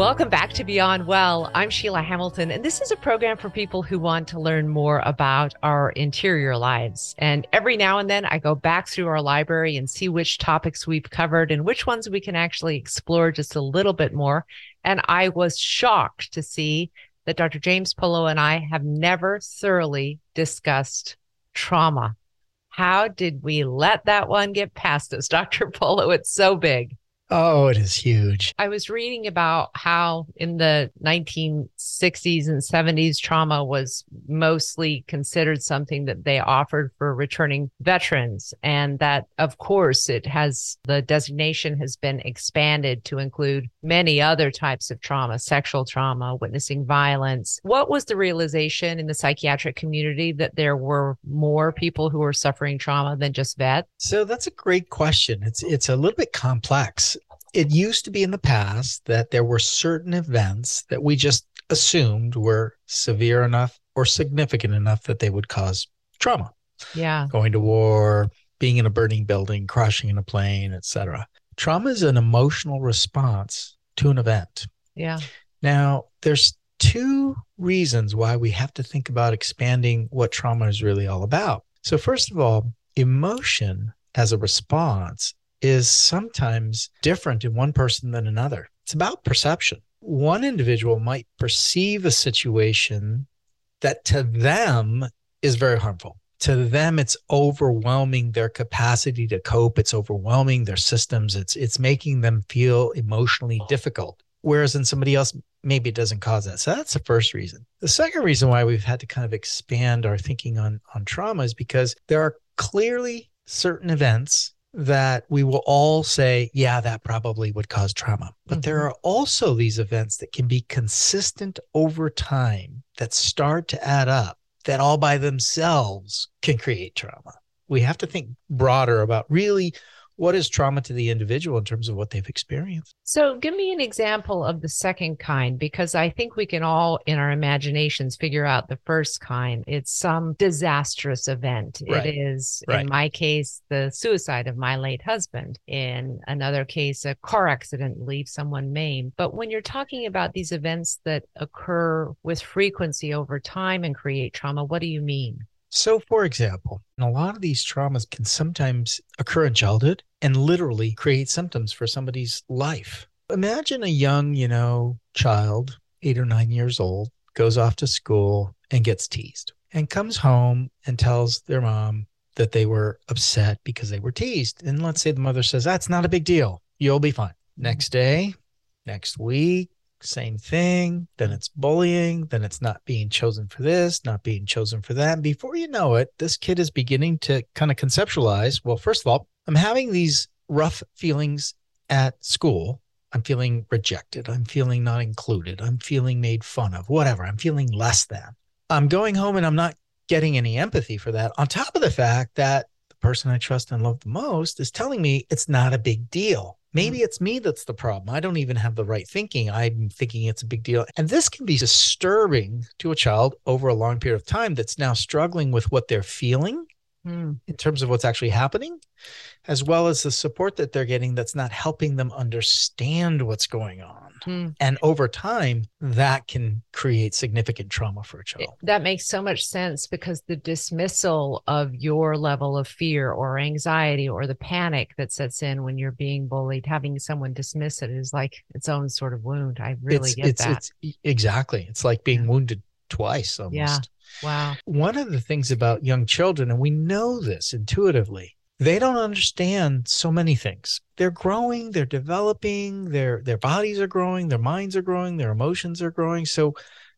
Welcome back to Beyond Well. I'm Sheila Hamilton, and this is a program for people who want to learn more about our interior lives. And every now and then, I go back through our library and see which topics we've covered and which ones we can actually explore just a little bit more. And I was shocked to see that Dr. James Polo and I have never thoroughly discussed trauma. How did we let that one get past us, Dr. Polo? It's so big. Oh, it is huge. I was reading about how in the 1960s and 70s, trauma was mostly considered something that they offered for returning veterans. And that, of course, it has the designation has been expanded to include many other types of trauma, sexual trauma, witnessing violence. What was the realization in the psychiatric community that there were more people who were suffering trauma than just vets? So that's a great question. It's it's a little bit complex it used to be in the past that there were certain events that we just assumed were severe enough or significant enough that they would cause trauma. Yeah. Going to war, being in a burning building, crashing in a plane, etc. Trauma is an emotional response to an event. Yeah. Now, there's two reasons why we have to think about expanding what trauma is really all about. So, first of all, emotion as a response is sometimes different in one person than another. It's about perception. One individual might perceive a situation that to them is very harmful. To them, it's overwhelming their capacity to cope. It's overwhelming their systems. It's it's making them feel emotionally difficult. Whereas in somebody else, maybe it doesn't cause that. So that's the first reason. The second reason why we've had to kind of expand our thinking on on trauma is because there are clearly certain events that we will all say, yeah, that probably would cause trauma. But mm-hmm. there are also these events that can be consistent over time that start to add up that all by themselves can create trauma. We have to think broader about really what is trauma to the individual in terms of what they've experienced? So, give me an example of the second kind, because I think we can all, in our imaginations, figure out the first kind. It's some disastrous event. Right. It is, right. in my case, the suicide of my late husband. In another case, a car accident leaves someone maimed. But when you're talking about these events that occur with frequency over time and create trauma, what do you mean? So, for example, a lot of these traumas can sometimes occur in childhood and literally create symptoms for somebody's life. Imagine a young, you know, child, eight or nine years old, goes off to school and gets teased and comes home and tells their mom that they were upset because they were teased. And let's say the mother says, That's not a big deal. You'll be fine. Mm-hmm. Next day, next week, same thing. Then it's bullying. Then it's not being chosen for this, not being chosen for that. And before you know it, this kid is beginning to kind of conceptualize well, first of all, I'm having these rough feelings at school. I'm feeling rejected. I'm feeling not included. I'm feeling made fun of, whatever. I'm feeling less than. I'm going home and I'm not getting any empathy for that. On top of the fact that person I trust and love the most is telling me it's not a big deal. Maybe mm. it's me that's the problem. I don't even have the right thinking. I'm thinking it's a big deal. And this can be disturbing to a child over a long period of time that's now struggling with what they're feeling mm. in terms of what's actually happening, as well as the support that they're getting that's not helping them understand what's going on. Mm. And over time, that can create significant trauma for a child. That makes so much sense because the dismissal of your level of fear or anxiety or the panic that sets in when you're being bullied, having someone dismiss it is like its own sort of wound. I really it's, get it's, that. It's, exactly. It's like being yeah. wounded twice almost. Yeah. Wow. One of the things about young children, and we know this intuitively, they don't understand so many things. They're growing, they're developing, their their bodies are growing, their minds are growing, their emotions are growing. So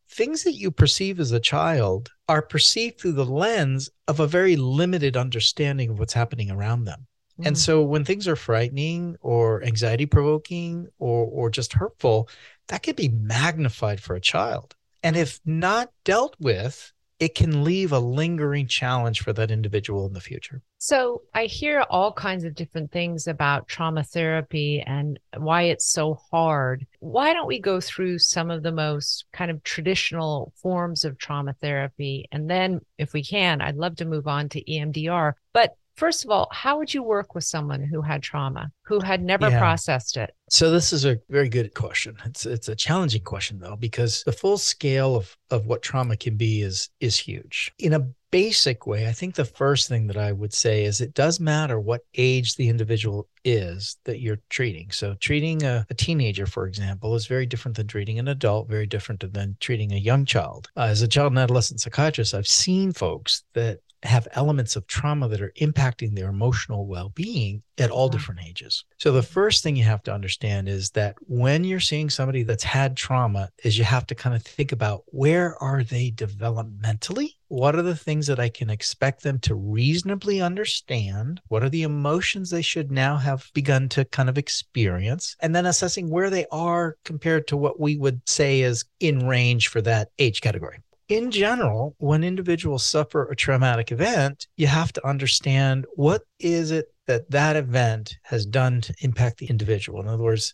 things that you perceive as a child are perceived through the lens of a very limited understanding of what's happening around them. Mm. And so when things are frightening or anxiety provoking or or just hurtful, that can be magnified for a child. And if not dealt with, it can leave a lingering challenge for that individual in the future. So, I hear all kinds of different things about trauma therapy and why it's so hard. Why don't we go through some of the most kind of traditional forms of trauma therapy? And then, if we can, I'd love to move on to EMDR. But First of all, how would you work with someone who had trauma, who had never Yeah. processed it? So this is a very good question. It's it's a challenging question though because the full scale of of what trauma can be is is huge. In a basic way, I think the first thing that I would say is it does matter what age the individual is that you're treating. So treating a, a teenager, for example, is very different than treating an adult, very different than treating a young child. Uh, as a child and adolescent psychiatrist, I've seen folks that have elements of trauma that are impacting their emotional well-being at all different ages. So the first thing you have to understand is that when you're seeing somebody that's had trauma is you have to kind of think about where are they developmentally? What are the things that I can expect them to reasonably understand? What are the emotions they should now have begun to kind of experience? And then assessing where they are compared to what we would say is in range for that age category in general, when individuals suffer a traumatic event, you have to understand what is it that that event has done to impact the individual. In other words,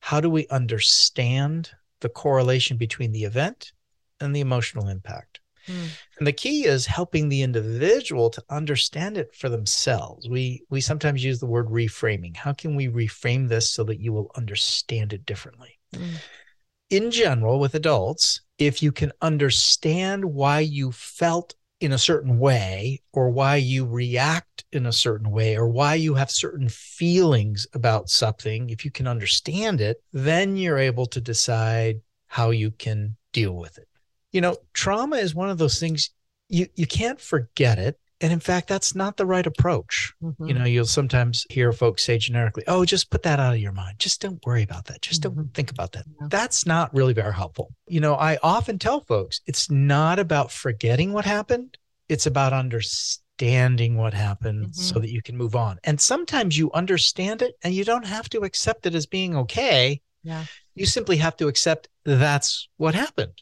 how do we understand the correlation between the event and the emotional impact? Hmm. And the key is helping the individual to understand it for themselves. We we sometimes use the word reframing. How can we reframe this so that you will understand it differently? Mm. in general with adults, if you can understand why you felt in a certain way or why you react in a certain way or why you have certain feelings about something, if you can understand it, then you're able to decide how you can deal with it. You know, trauma is one of those things you you can't forget it. And in fact, that's not the right approach. Mhm. You know, you'll sometimes hear folks say generically, oh, just put that out of your mind. Just don't worry about that. Just don't Mhm. think about that. Yeah. That's not really very helpful. You know, I often tell folks it's not about forgetting what happened, it's about understanding what happened so Mhm. that you can move on. And sometimes you understand it and you don't have to accept it as being okay. Yeah. You simply have to accept that's what happened.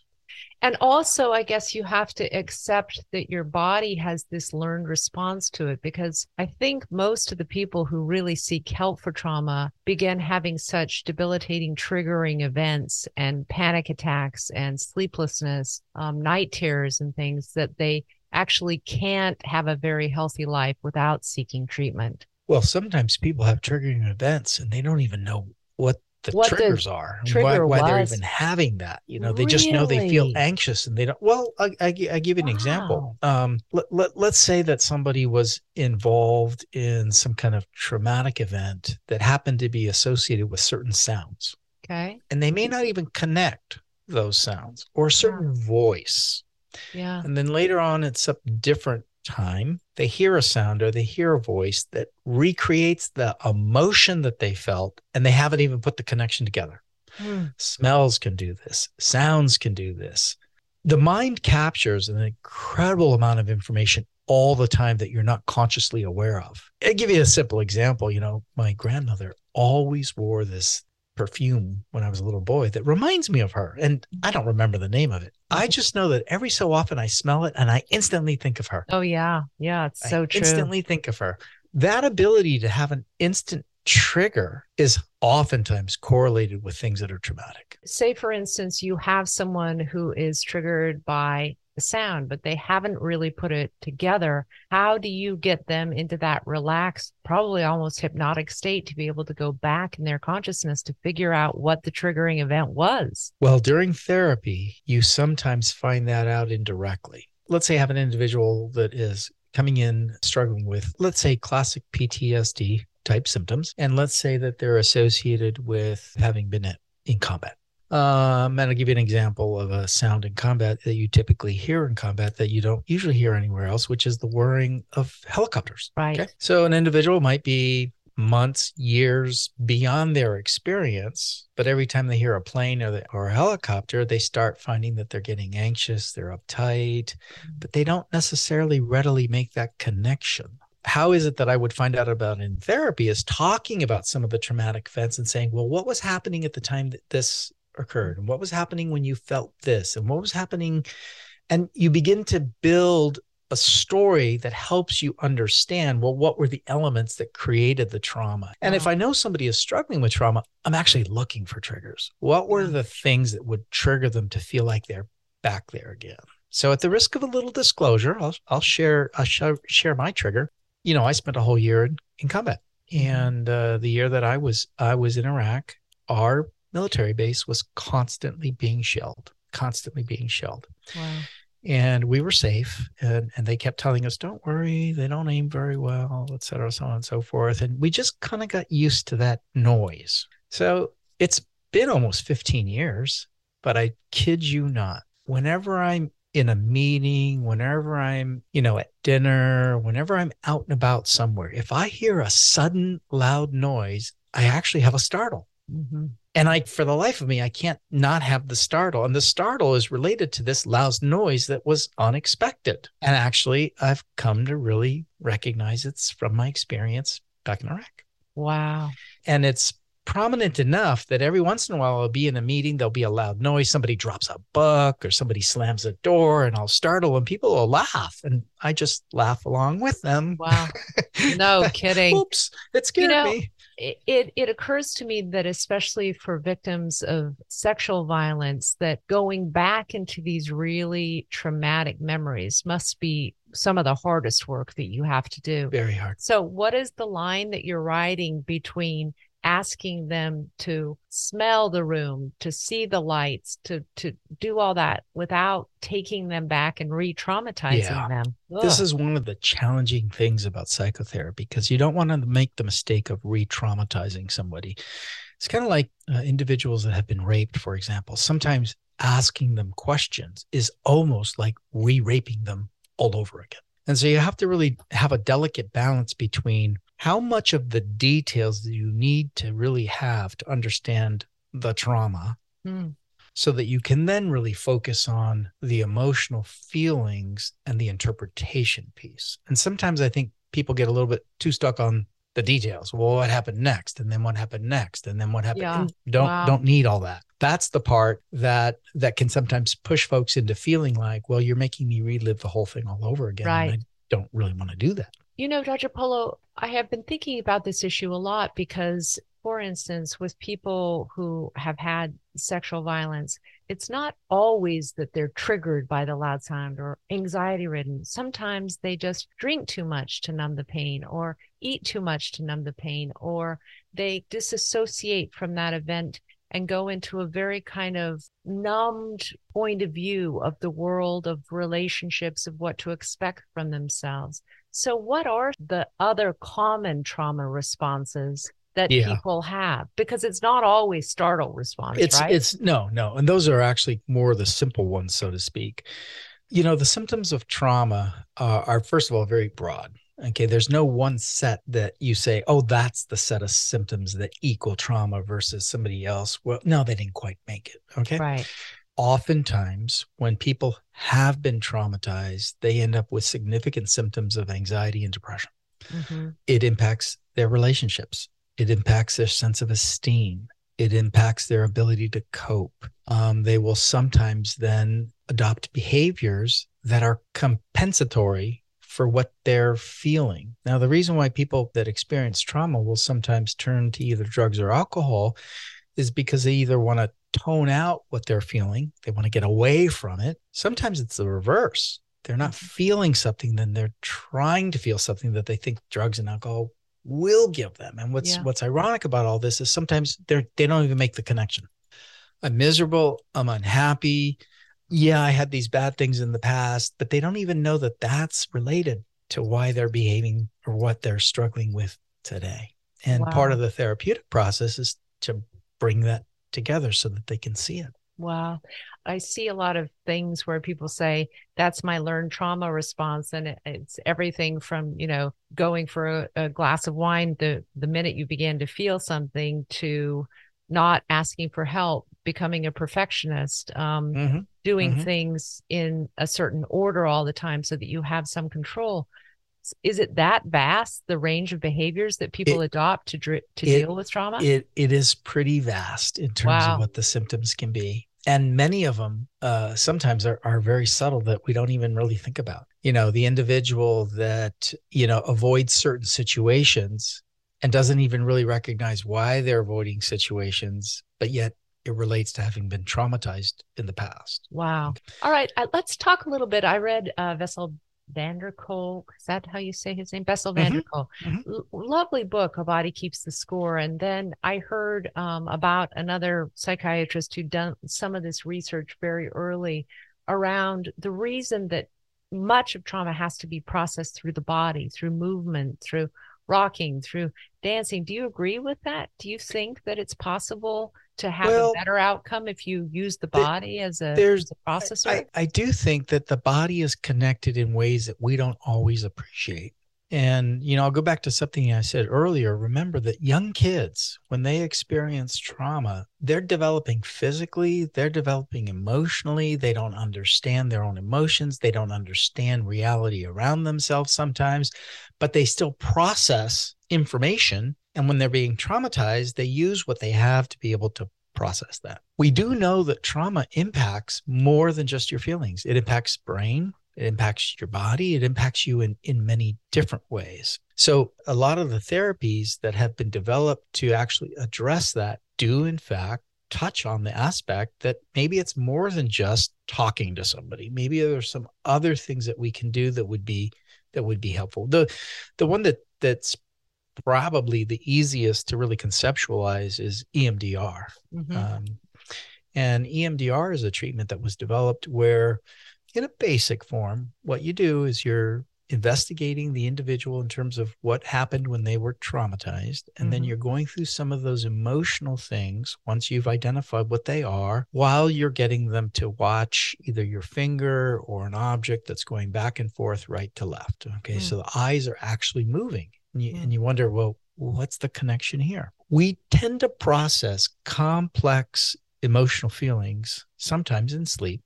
And also, I guess you have to accept that your body has this learned response to it because I think most of the people who really seek help for trauma begin having such debilitating, triggering events and panic attacks and sleeplessness, um, night terrors, and things that they actually can't have a very healthy life without seeking treatment. Well, sometimes people have triggering events and they don't even know what the What the triggers are, trigger why, why they're even having that. You know, they just know they feel anxious and they don't. Well, I, I, I give you an example. Um, let, let, let's say that somebody was involved in some kind of traumatic event that happened to be associated with certain sounds, Okay. and they may not even connect those sounds or a certain voice. Yeah. And then later on, it's some different time, they hear a sound or they hear a voice that recreates the emotion that they felt, and they haven't even put the connection together. Hmm. Smells can do this, sounds can do this. The mind captures an incredible amount of information all the time that you're not consciously aware of. I'll give you a simple example. You know, my grandmother always wore this perfume when I was a little boy that reminds me of her. And I don't remember the name of it. I mm. just know that every so often I smell it and I instantly think of her. Oh, yeah. Yeah. It's I so true. instantly think of her. That ability to have an instant trigger is oftentimes correlated with things that are traumatic. say for instance you have someone who is triggered by the sound but they haven't really put it together how do you get them into that relaxed probably almost hypnotic state to be able to go back in their consciousness to figure out what the triggering event was Well, during therapy, you sometimes find that out indirectly. Let's say you have an individual that is coming in struggling with, let's say, classic PTSD type symptoms. And let's say that they're associated with having been in combat. Um, and I'll give you an example of a sound in combat that you typically hear in combat that you don't usually hear anywhere else, which is the whirring of helicopters. right Okay. So an individual might be months, years beyond their experience, but every time they hear a plane or, the, or a helicopter, they start finding that they're getting anxious, they're uptight, but they don't necessarily readily make that connection. How is it that I would find out about in therapy is talking about some of the traumatic events and saying, well, what was happening at the time that this occurred? And what was happening when you felt this? And what was happening? And you begin to build a story that helps you understand well what were the elements that created the trauma and if i know somebody is struggling with trauma i'm actually looking for triggers what were the things that would trigger them to feel like they're back there again so at the risk of a little disclosure i'll, I'll share i'll sh- share my trigger you know, I spent a whole year in, in combat. Mm-hmm. And uh, the year that I was I was in Iraq, our military base was constantly being shelled, constantly being shelled. Wow. And we were safe. And, and they kept telling us, don't worry, they don't aim very well, et cetera, so on and so forth. And we just kind of got used to that noise. So it's been almost 15 years, but I kid you not. Whenever I'm in a meeting, whenever I'm, you know, at dinner, whenever I'm out and about somewhere, if I hear a sudden loud noise, I actually have a startle. Mm-hmm. And I, for the life of me, I can't not have the startle. And the startle is related to this loud noise that was unexpected. And actually, I've come to really recognize it's from my experience back in Iraq. Wow. And it's prominent enough that every once in a while I'll be in a meeting, there'll be a loud noise, somebody drops a book or somebody slams a door, and I'll startle and people will laugh. And I just laugh along with them. Wow. No kidding. Oops, it scared know, me. It, it occurs to me that especially for victims of sexual violence that going back into these really traumatic memories must be some of the hardest work that you have to do. Very hard. So what is the line that you're riding between asking them to smell the room, to see the lights, to to do all that without taking them back and re-traumatizing Yeah. them. This is one of the challenging things about psychotherapy because you don't want to make the mistake of re traumatizing somebody. It's kind of like uh, individuals that have been raped, for example. Sometimes asking them questions is almost like re raping them all over again. And so you have to really have a delicate balance between how much of the details do you need to really have to understand the trauma Hmm. so that you can then really focus on the emotional feelings and the interpretation piece. And sometimes I think people get a little bit too stuck on the details. Well, what happened next? And then what happened next? And then what happened? Yeah. Don't Wow. don't need all that. That's the part that that can sometimes push folks into feeling like, well, you're making me relive the whole thing all over again. Right. And I don't really want to do that. You know, Dr. Polo, I have been thinking about this issue a lot because, for instance, with people who have had sexual violence, it's not always that they're triggered by the loud sound or anxiety ridden. Sometimes they just drink too much to numb the pain or eat too much to numb the pain, or they disassociate from that event and go into a very kind of numbed point of view of the world of relationships of what to expect from themselves. So, what are the other common trauma responses that Yeah. people have? Because it's not always startle response, it's right? it's no no and those are actually more the simple ones so to speak you know the symptoms of trauma uh, are first of all very broad okay there's no one set that you say oh that's the set of symptoms that equal trauma versus somebody else well no they didn't quite make it okay right. Oftentimes when people have been traumatized they end up with significant symptoms of anxiety and depression. Mhm. it impacts their relationships. It impacts their sense of esteem. It impacts their ability to cope. Um, they will sometimes then adopt behaviors that are compensatory for what they're feeling. Now the reason why people that experience trauma will sometimes turn to either drugs or alcohol is because they either want to tone out what they're feeling. They want to get away from it. Sometimes it's the reverse. They're not mm-hmm. feeling something then they're trying to feel something that they think drugs and alcohol will give them. And what's Yeah. what's ironic about all this is sometimes they're they don't even make the connection. I'm miserable. I'm unhappy. Yeah i had these bad things in the past but they don't even know that that's related to why they're behaving or what they're struggling with today. And part of the therapeutic process is to bring that together so that they can see it Wow. I see a lot of things where people say that's my learned trauma response. And it's everything from, you know, going for a, a glass of wine the, the minute you begin to feel something to not asking for help, becoming a perfectionist, um, Mhm. doing Mhm. things in a certain order all the time so that you have some control. Is it that vast, the range of behaviors that people adopt to dri- to it- deal with trauma? it it is pretty vast in terms Wow. of what the symptoms can be and many of them uh, sometimes are, are very subtle that we don't even really think about you know the individual that you know avoids certain situations and doesn't even really recognize why they're avoiding situations but yet it relates to having been traumatized in the past Wow. All right. Uh, let's talk a little bit. I read uh, Vessel van der Kolk. Is that how you say his name? Bessel van der Kolk. Mm-hmm. L- lovely book, A Body Keeps the Score. And then I heard um, about another psychiatrist who'd done some of this research very early around the reason that much of trauma has to be processed through the body, through movement, through rocking, through dancing. Do you agree with that? Do you think that it's possible to have well, a better outcome if you use the body as, a, as a processor? I, I do think that the body is connected in ways that we don't always appreciate. And, you know, I'll go back to something I said earlier. Remember that young kids, when they experience trauma, they're developing physically, they're developing emotionally. They don't understand their own emotions. They don't understand reality around themselves sometimes, but they still process information. And when they're being traumatized, they use what they have to be able to process that. We do know that trauma impacts more than just your feelings, it impacts brain, it impacts your body, it impacts you in, in many different ways. So, a lot of the therapies that have been developed to actually address that do, in fact, touch on the aspect that maybe it's more than just talking to somebody. Maybe there's some other things that we can do that would be that would be helpful. The the one that that's probably the easiest to really conceptualize is EMDR. Mm-hmm. Um, and EMDR is a treatment that was developed where, in a basic form, what you do is you're investigating the individual in terms of what happened when they were traumatized. And mm-hmm. then you're going through some of those emotional things once you've identified what they are, while you're getting them to watch either your finger or an object that's going back and forth, right to left. Okay. Mm-hmm. So the eyes are actually moving and you, and mm. you wonder, well, what's the connection here? We tend to process complex emotional feelings sometimes in sleep,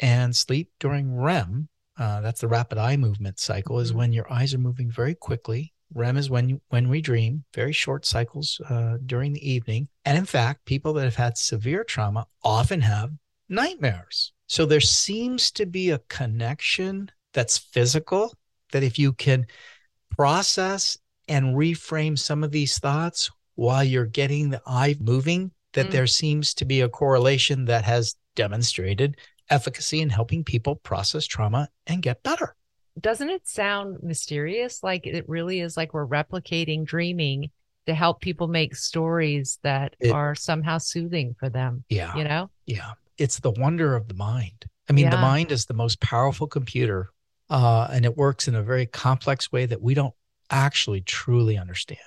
and sleep during REM. Uh, that's the rapid eye movement cycle. Is mm-hmm. when your eyes are moving very quickly. REM is when you, when we dream, very short cycles uh, during the evening. And in fact, people that have had severe trauma often have nightmares. So there seems to be a connection that's physical. That if you can process and reframe some of these thoughts while you're getting the eye moving, that mm there seems to be a correlation that has demonstrated efficacy in helping people process trauma and get better. Doesn't it sound mysterious? Like it really is like we're replicating dreaming to help people make stories that it, are somehow soothing for them. Yeah. You know? Yeah. It's the wonder of the mind. I mean, yeah. the mind is the most powerful computer, uh, and it works in a very complex way that we don't actually truly understand.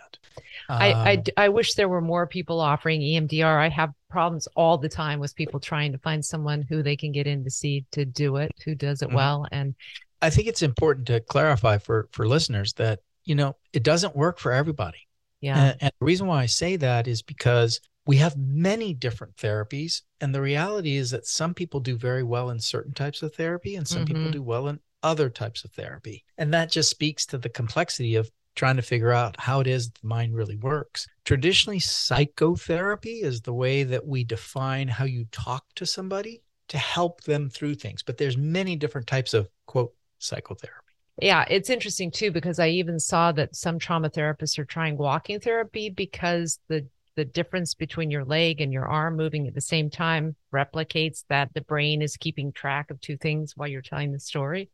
I, I, um, I wish there were more people offering EMDR. I have problems all the time with people trying to find someone who they can get in to see to do it, who does it mm-hmm. well. And I think it's important to clarify for for listeners that you know it doesn't work for everybody. Yeah. And, and the reason why I say that is because we have many different therapies, and the reality is that some people do very well in certain types of therapy, and some mm-hmm. people do well in other types of therapy. And that just speaks to the complexity of trying to figure out how it is the mind really works. Traditionally, psychotherapy is the way that we define how you talk to somebody to help them through things. But there's many different types of quote psychotherapy. Yeah, it's interesting too because I even saw that some trauma therapists are trying walking therapy because the the difference between your leg and your arm moving at the same time replicates that the brain is keeping track of two things while you're telling the story.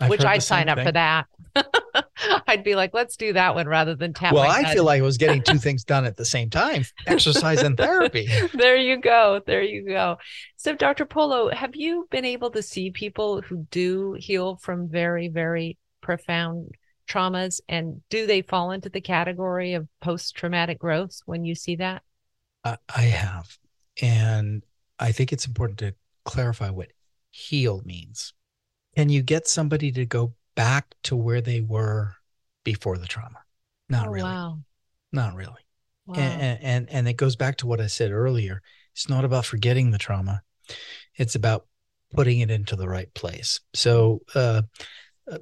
I've which I'd sign up thing. for that. I'd be like, let's do that one rather than tap. Well, I head. feel like I was getting two things done at the same time exercise and therapy. there you go. There you go. So, Dr. Polo, have you been able to see people who do heal from very, very profound traumas? And do they fall into the category of post traumatic growth when you see that? Uh, I have. And I think it's important to clarify what heal means. Can you get somebody to go back to where they were before the trauma? Not oh, really. Wow. Not really. Wow. And, and and it goes back to what I said earlier. It's not about forgetting the trauma. It's about putting it into the right place. So uh, a,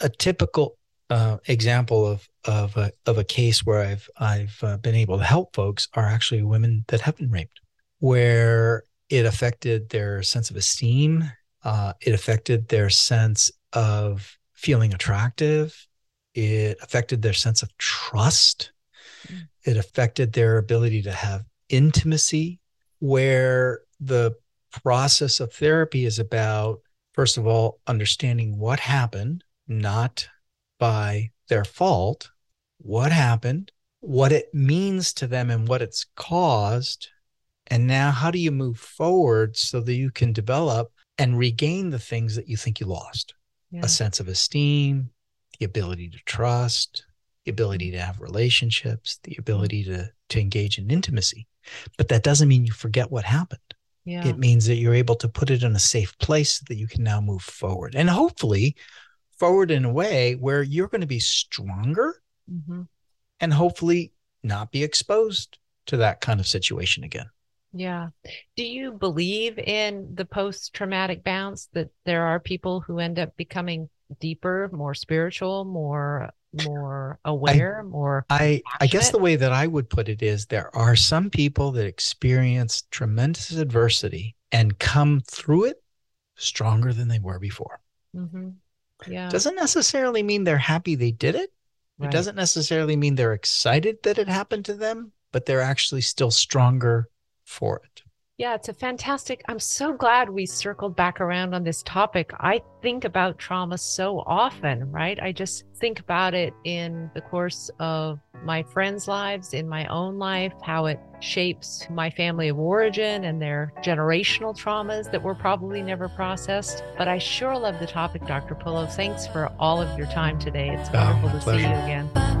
a, typical uh, example of of a, of a case where I've I've uh, been able to help folks are actually women that have been raped, where it affected their sense of esteem, uh, it affected their sense of feeling attractive. It affected their sense of trust. Mm. It affected their ability to have intimacy, where the process of therapy is about, first of all, understanding what happened, not by their fault, what happened, what it means to them, and what it's caused. And now, how do you move forward so that you can develop and regain the things that you think you lost? Yeah. A sense of esteem, the ability to trust, the ability to have relationships, the ability to, to engage in intimacy. But that doesn't mean you forget what happened. Yeah. It means that you're able to put it in a safe place so that you can now move forward and hopefully forward in a way where you're going to be stronger hmm and hopefully not be exposed to that kind of situation again. Yeah. Do you believe in the post traumatic bounce that there are people who end up becoming deeper, more spiritual, more more aware, more I I guess the way that I would put it is there are some people that experience tremendous adversity and come through it stronger than they were before. hmm yeah. Doesn't necessarily mean they're happy they did it. It doesn't necessarily mean they're excited that it happened to them, but they're actually still stronger for it. Yeah, it's a fantastic. I'm so glad we circled back around on this topic. I think about trauma so often, right? I just think about it in the course of my friends' lives, in my own life, how it shapes my family of origin and their generational traumas that were probably never processed. But I sure love the topic, Dr. Polo. Thanks for all of your time today. It's Oh, my wonderful to see you again.